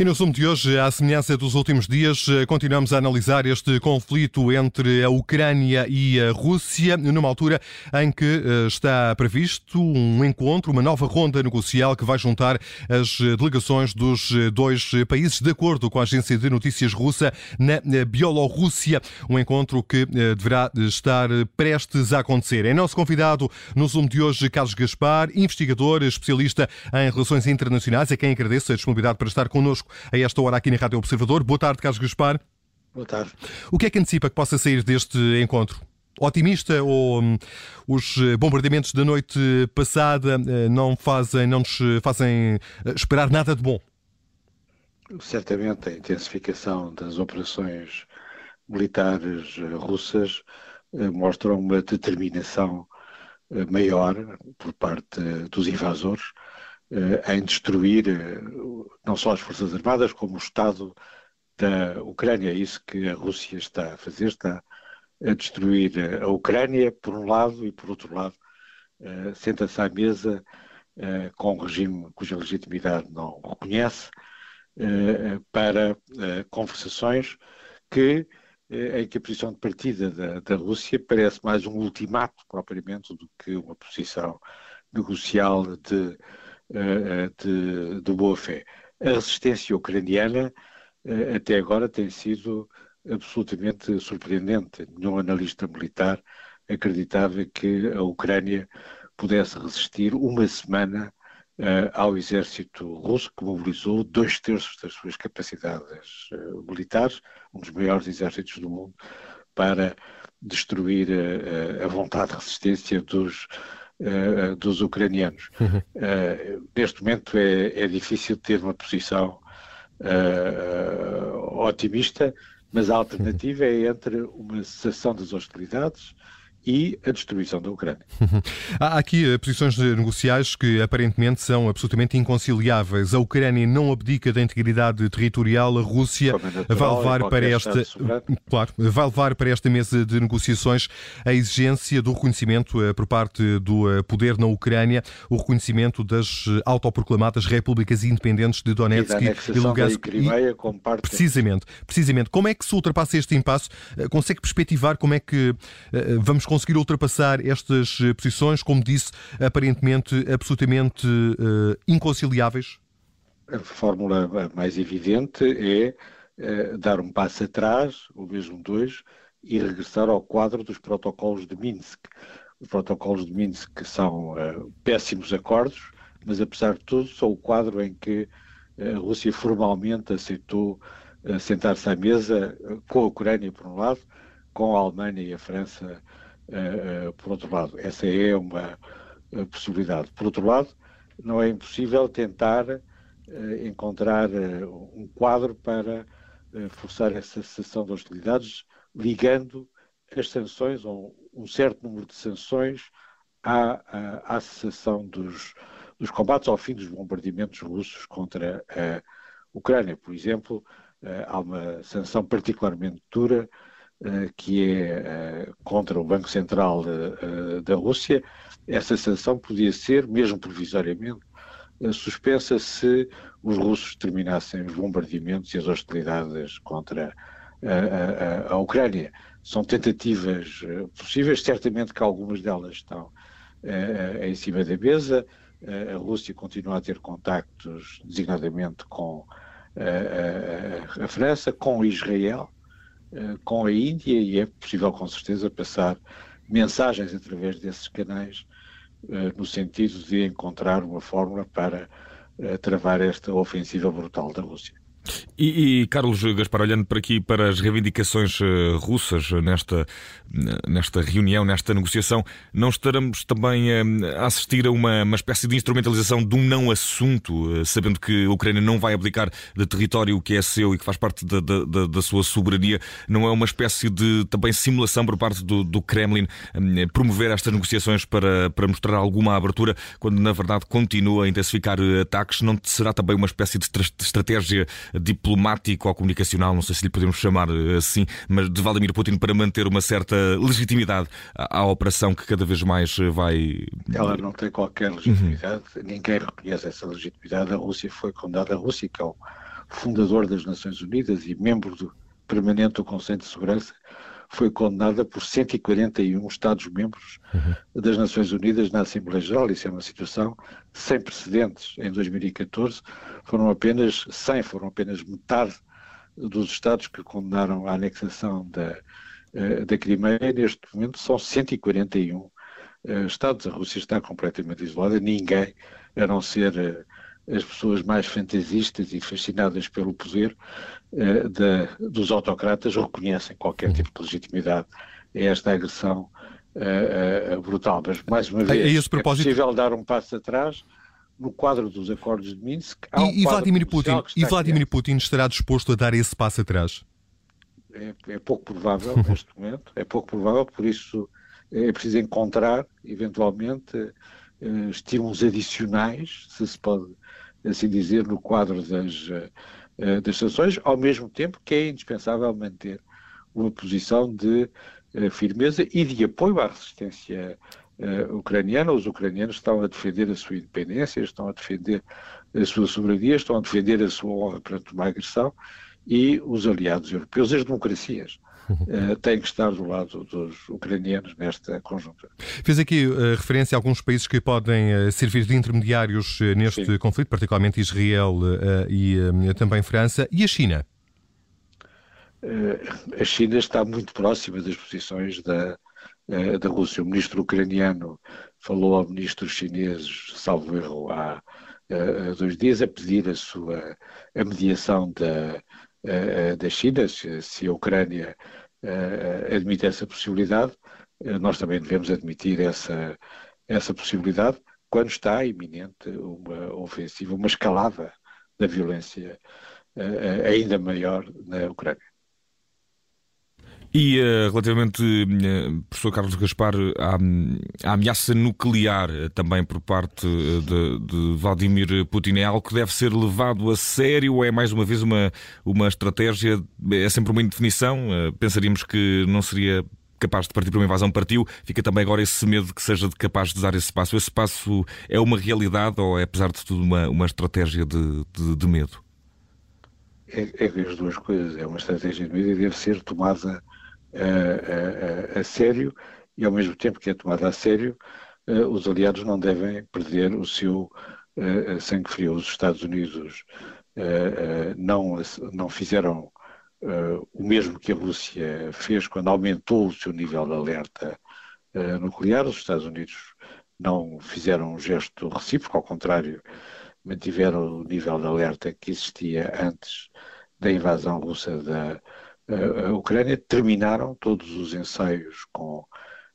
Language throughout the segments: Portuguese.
E no sumo de hoje, à semelhança dos últimos dias, continuamos a analisar este conflito entre a Ucrânia e a Rússia, numa altura em que eh, está previsto um encontro, uma nova ronda negocial que vai juntar as delegações dos dois países, de acordo com a agência de notícias russa, na Bielorrússia. Um encontro que eh, deverá estar prestes a acontecer. É nosso convidado no sumo de hoje, Carlos Gaspar, investigador, especialista em relações internacionais, a quem agradeço a disponibilidade para estar connosco a esta hora aqui na Rádio Observador. Boa tarde, Carlos Gaspar. Boa tarde. O que é que antecipa que possa sair deste encontro? Otimista ou hum, os bombardeamentos da noite passada eh, não fazem, não nos fazem eh, esperar nada de bom? Certamente a intensificação das operações militares eh, russas mostra uma determinação maior por parte dos invasores em destruir não só as Forças Armadas, como o Estado da Ucrânia. É isso que a Rússia está a fazer, está a destruir a Ucrânia, por um lado, e por outro lado, senta-se à mesa com um regime cuja legitimidade não reconhece, para conversações que, em que a posição de partida da, da Rússia parece mais um ultimato, propriamente, do que uma posição negocial de, de, de boa fé. A resistência ucraniana eh, até agora tem sido absolutamente surpreendente. Nenhum analista militar acreditava que a Ucrânia pudesse resistir uma semana ao exército russo, que mobilizou dois terços das suas capacidades militares, um dos maiores exércitos do mundo, para destruir a vontade de resistência dos, dos ucranianos. Uhum. neste momento é, é difícil ter uma posição uh, otimista, mas a alternativa é entre uma cessação das hostilidades e a destruição da Ucrânia. Há aqui eh, posições negociais que aparentemente são absolutamente inconciliáveis. A Ucrânia não abdica da integridade territorial, a Rússia natural, vai levar para esta claro, vai levar para esta mesa de negociações a exigência do reconhecimento eh, por parte do eh, poder na Ucrânia, o reconhecimento das autoproclamadas repúblicas independentes de Donetsk e, Lugansk. E, precisamente, precisamente. Como é que se ultrapassa este impasse? Consegue perspectivar como é que vamos conseguir ultrapassar estas eh, posições, como disse, aparentemente absolutamente uh, inconciliáveis? A fórmula mais evidente é uh, dar um passo atrás, ou mesmo dois, e regressar ao quadro dos protocolos de Minsk. Os protocolos de Minsk são uh, péssimos acordos, mas apesar de tudo são o quadro em que a Rússia formalmente aceitou sentar-se à mesa com a Ucrânia por um lado, com a Alemanha e a França por outro lado. Essa é uma uh, possibilidade. Por outro lado, não é impossível tentar encontrar um quadro para forçar essa cessação de hostilidades, ligando as sanções, ou um certo número de sanções, à, à, cessação dos, dos combates, ao fim dos bombardeamentos russos contra a Ucrânia. Por exemplo, há uma sanção particularmente dura eh, que é eh, contra o Banco Central eh, da Rússia, essa sanção podia ser, mesmo provisoriamente, suspensa se os russos terminassem os bombardeamentos e as hostilidades contra a, a, a Ucrânia. São tentativas possíveis, certamente que algumas delas estão em cima da mesa. a Rússia continua a ter contactos, designadamente com a França, com Israel, eh, com a Índia e é possível com certeza passar mensagens através desses canais uh, no sentido de encontrar uma fórmula para uh, travar esta ofensiva brutal da Rússia. E, e, Carlos Gaspar, olhando para aqui para as reivindicações uh, russas nesta, nesta reunião, nesta negociação, não estaremos também a assistir a uma, uma espécie de instrumentalização de um não assunto, sabendo que a Ucrânia não vai abdicar de território que é seu e que faz parte da, da, da sua soberania, não é uma espécie de também simulação por parte do, do Kremlin promover estas negociações para, para mostrar alguma abertura, quando na verdade continua a intensificar ataques? Não será também uma espécie de estratégia diplomático ou comunicacional, não sei se lhe podemos chamar eh, assim, mas de Vladimir Putin para manter uma certa legitimidade à, operação que cada vez mais eh, vai. Ela não tem qualquer legitimidade, uhum. ninguém reconhece essa legitimidade. A Rússia foi condenada, a Rússia, que é um fundador das Nações Unidas e membro do, permanente do Conselho de Segurança, foi condenada por 141 Estados-membros uhum. das Nações Unidas na Assembleia Geral. Isso é uma situação sem precedentes. Em 2014 foram apenas 100, foram apenas metade dos Estados que condenaram a anexação da, eh, da Crimeia. Neste momento são 141 eh, Estados. A Rússia está completamente isolada. Ninguém, a não ser eh, as pessoas mais fantasistas e fascinadas pelo poder uh, dos autocratas reconhecem qualquer tipo de legitimidade a esta agressão uh, brutal. Mas, mais uma vez, é possível dar um passo atrás no quadro dos acordos de Minsk. e, um e Vladimir Putin, e Vladimir Putin estará disposto a dar esse passo atrás? É, é pouco provável neste momento, é pouco provável, por isso é preciso encontrar, eventualmente, estímulos adicionais, se se pode assim dizer, no quadro das, uh, das sanções, ao mesmo tempo que é indispensável manter uma posição de firmeza e de apoio à resistência ucraniana. Os ucranianos estão a defender a sua independência, estão a defender a sua soberania, estão a defender a sua honra perante uma agressão e os aliados europeus, as democracias, uh, têm que estar do lado dos ucranianos nesta conjuntura. Fez aqui uh, referência a alguns países que podem uh, servir de intermediários neste Sim. conflito, particularmente Israel e também França. E a China? a China está muito próxima das posições da, da Rússia. O ministro ucraniano falou ao ministro chinês, salvo erro, há dois dias, a pedir a sua a mediação da, da China, se, se a Ucrânia admite essa possibilidade, nós também devemos admitir essa, essa possibilidade quando está iminente uma ofensiva, uma escalada da violência ainda maior na Ucrânia. E uh, relativamente, uh, professor Carlos Gaspar, à, à, ameaça nuclear também por parte de, de, Vladimir Putin é algo que deve ser levado a sério é mais uma vez uma, uma estratégia? É sempre uma indefinição? Uh, pensaríamos que não seria capaz de partir para uma invasão, partiu. Fica também agora esse medo que seja capaz de dar esse espaço. Esse espaço é uma realidade ou é, apesar de tudo, uma, uma estratégia de, de, de medo? É, é as duas coisas. É uma estratégia de medo e deve ser tomada a, a, a, sério e ao mesmo tempo que é tomada a sério, uh, os aliados não devem perder o seu uh, sangue frio. Os Estados Unidos não, não fizeram o mesmo que a Rússia fez quando aumentou o seu nível de alerta nuclear. Os Estados Unidos não fizeram um gesto recíproco, ao contrário, mantiveram o nível de alerta que existia antes da invasão russa da, a Ucrânia, terminaram todos os ensaios com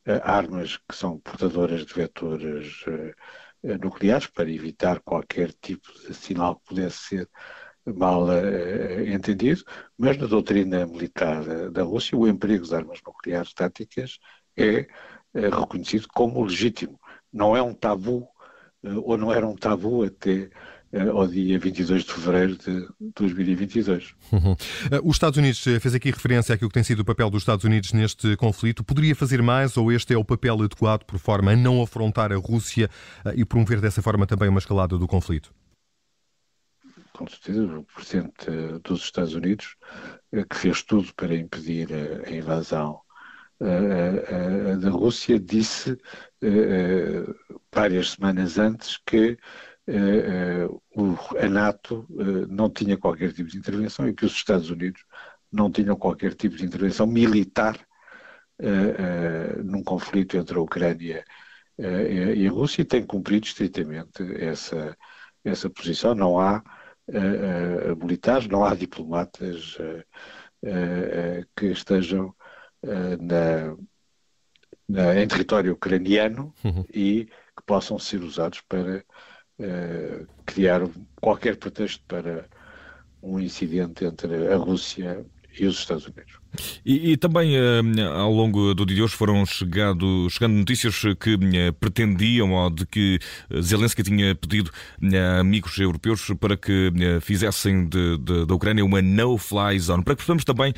eh, armas que são portadoras de vetores eh, eh, nucleares para evitar qualquer tipo de sinal que pudesse ser mal entendido, mas na doutrina militar da Rússia o emprego de armas nucleares táticas é reconhecido como legítimo. Não é um tabu, ou não era um tabu até ao dia 22 de fevereiro de 2022. Uhum. Eh, os Estados Unidos eh, fez aqui referência àquilo que tem sido o papel dos Estados Unidos neste conflito. Poderia fazer mais ou este é o papel adequado por forma a não afrontar a Rússia e promover dessa forma também uma escalada do conflito? Com certeza, o Presidente dos Estados Unidos, que fez tudo para impedir a invasão da Rússia, disse várias semanas antes que a NATO uh, não tinha qualquer tipo de intervenção e que os Estados Unidos não tinham qualquer tipo de intervenção militar num conflito entre a Ucrânia e a Rússia e tem cumprido estritamente essa, essa posição. Não há militares, não há diplomatas que estejam na, na, em território ucraniano uhum. e que possam ser usados para criar qualquer pretexto para um incidente entre a Rússia e os Estados Unidos. E, e também uh, ao longo do dia de hoje foram chegado, chegando notícias que uh, pretendiam ou de que Zelensky tinha pedido a amigos europeus para que fizessem de, de, da Ucrânia uma no-fly zone. Para que percebamos também,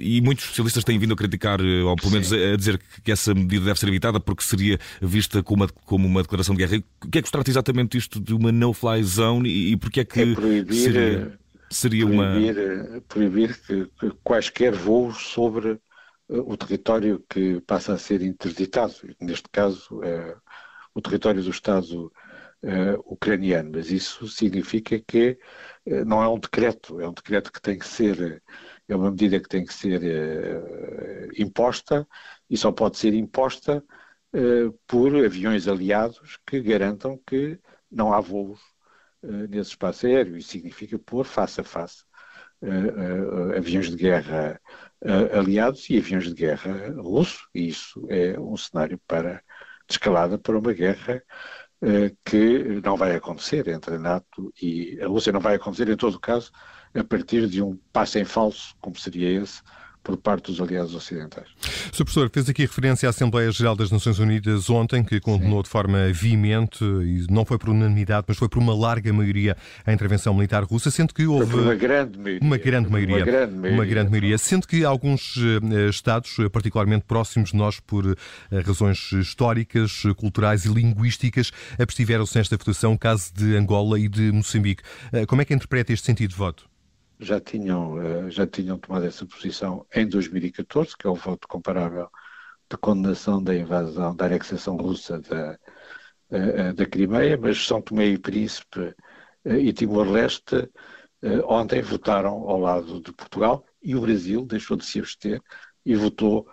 e muitos socialistas têm vindo a criticar, ou pelo menos a, a, dizer que essa medida deve ser evitada porque seria vista como uma, como uma declaração de guerra. O que é que trata exatamente isto de uma no-fly zone e, e porque é que. É proibir. Seria... seria proibir, uma. Proibir que, que quaisquer voos sobre o território que passa a ser interditado. Neste caso, é o território do Estado é, ucraniano. Mas isso significa que não é um decreto, é um decreto que tem que ser, é uma medida que tem que ser imposta e só pode ser imposta por aviões aliados que garantam que não há voos nesse espaço aéreo. Isso significa pôr face a face aviões de guerra aliados e aviões de guerra russos, e isso é um cenário para de escalada para uma guerra que não vai acontecer entre a NATO e a Rússia, não vai acontecer em todo caso a partir de um passo em falso, como seria esse, por parte dos aliados ocidentais. Sr. Professor, fez aqui referência à Assembleia Geral das Nações Unidas ontem, que condenou Sim. de forma veemente, e não foi por unanimidade, mas foi por uma larga maioria, a intervenção militar russa, sendo que houve... uma grande maioria. Uma grande maioria. Uma grande maioria. Uma grande maioria. Sendo que alguns uh, Estados, eh, particularmente próximos de nós por uh, razões históricas, culturais e linguísticas, abstiveram-se nesta votação, caso de Angola e de Moçambique. Como é que interpreta este sentido de voto? Já tinham, eh, já tinham tomado essa posição em 2014, que é o voto comparável de condenação da invasão, da anexação russa da, eh, eh, da Crimeia, mas São Tomé e Príncipe e Timor-Leste ontem votaram ao lado de Portugal e o Brasil deixou de se abster e votou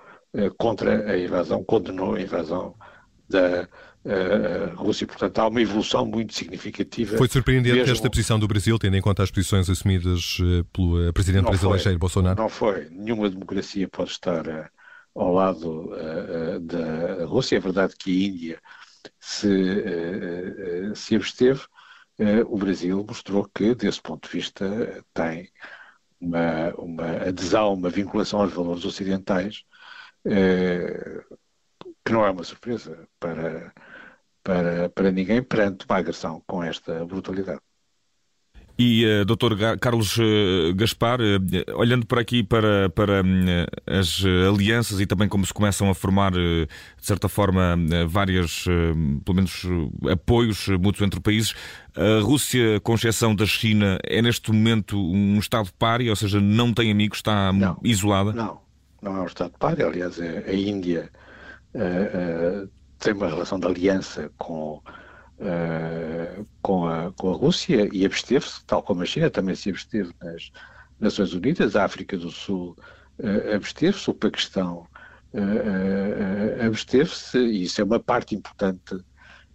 contra a invasão, condenou a invasão da, a Rússia. Portanto, há uma evolução muito significativa. Foi surpreendente mesmo... esta posição do Brasil, tendo em conta as posições assumidas eh, pelo eh, presidente não brasileiro Jair Bolsonaro? Não foi. Nenhuma democracia pode estar uh, ao lado uh, da Rússia. É verdade que a Índia se, se absteve. o Brasil mostrou que, desse ponto de vista, tem uma, uma adesão, uma vinculação aos valores ocidentais que não é uma surpresa para para, para ninguém perante uma agressão com esta brutalidade. E, uh, Dr. Carlos uh, Gaspar, uh, olhando por aqui para, para as alianças e também como se começam a formar, de certa forma, várias, pelo menos, apoios mútuos entre países, a Rússia, com exceção da China, é neste momento um Estado párea, ou seja, não tem amigos, está não, isolada? Não, não é um Estado párea. Aliás, a, a Índia tem uma relação de aliança com, uh, com, a, com a Rússia e absteve-se, tal como a China também se absteve nas Nações Unidas, a África do Sul uh, absteve-se, o Paquistão uh, absteve-se, e isso é uma parte importante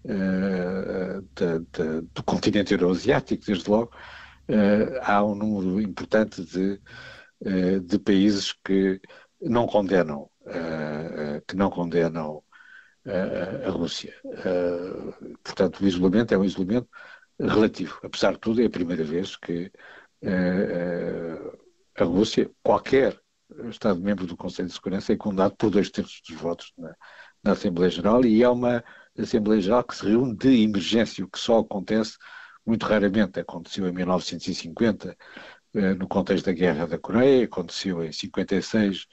de, de, do continente euroasiático, desde logo. há um número importante de, de países que não condenam, que não condenam a, Rússia. Uh, portanto, o isolamento é um isolamento relativo. Apesar de tudo, é a primeira vez que uh, a Rússia, qualquer Estado-membro do Conselho de Segurança, é condenado por dois terços dos votos na, na Assembleia Geral e é uma Assembleia Geral que se reúne de emergência, o que só acontece muito raramente. Aconteceu em 1950, no contexto da Guerra da Coreia, aconteceu em 56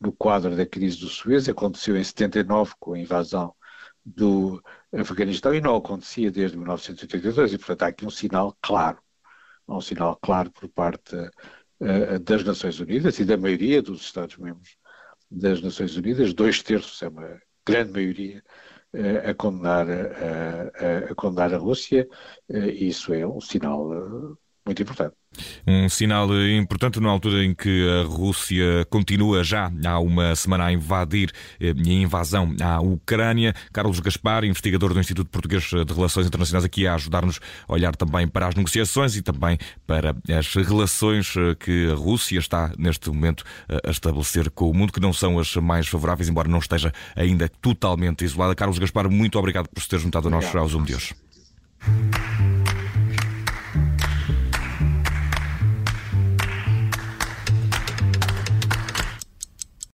no quadro da crise do Suez, aconteceu em 79 com a invasão do Afeganistão e não acontecia desde 1982 e, portanto, há aqui um sinal claro, um sinal claro por parte uh, das Nações Unidas e da maioria dos Estados-membros das Nações Unidas, dois terços, é uma grande maioria, uh, a, condenar, uh, a condenar a Rússia, e isso é um sinal muito importante. Um sinal importante na altura em que a Rússia continua já há uma semana a invadir eh, e a invasão à Ucrânia. Carlos Gaspar, investigador do Instituto Português de Relações Internacionais, aqui a ajudar-nos a olhar também para as negociações e também para as relações eh, que a Rússia está neste momento eh, a estabelecer com o mundo, que não são as mais favoráveis, embora não esteja ainda totalmente isolada. Carlos Gaspar, muito obrigado por se ter juntado a nós ao Zoom de hoje.